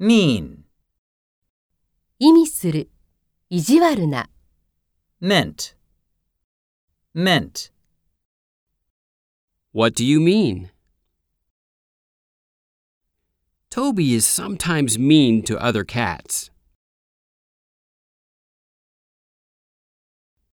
mean, 意味する、意地悪な、meant, meant. What do you mean? Toby is sometimes mean to other cats.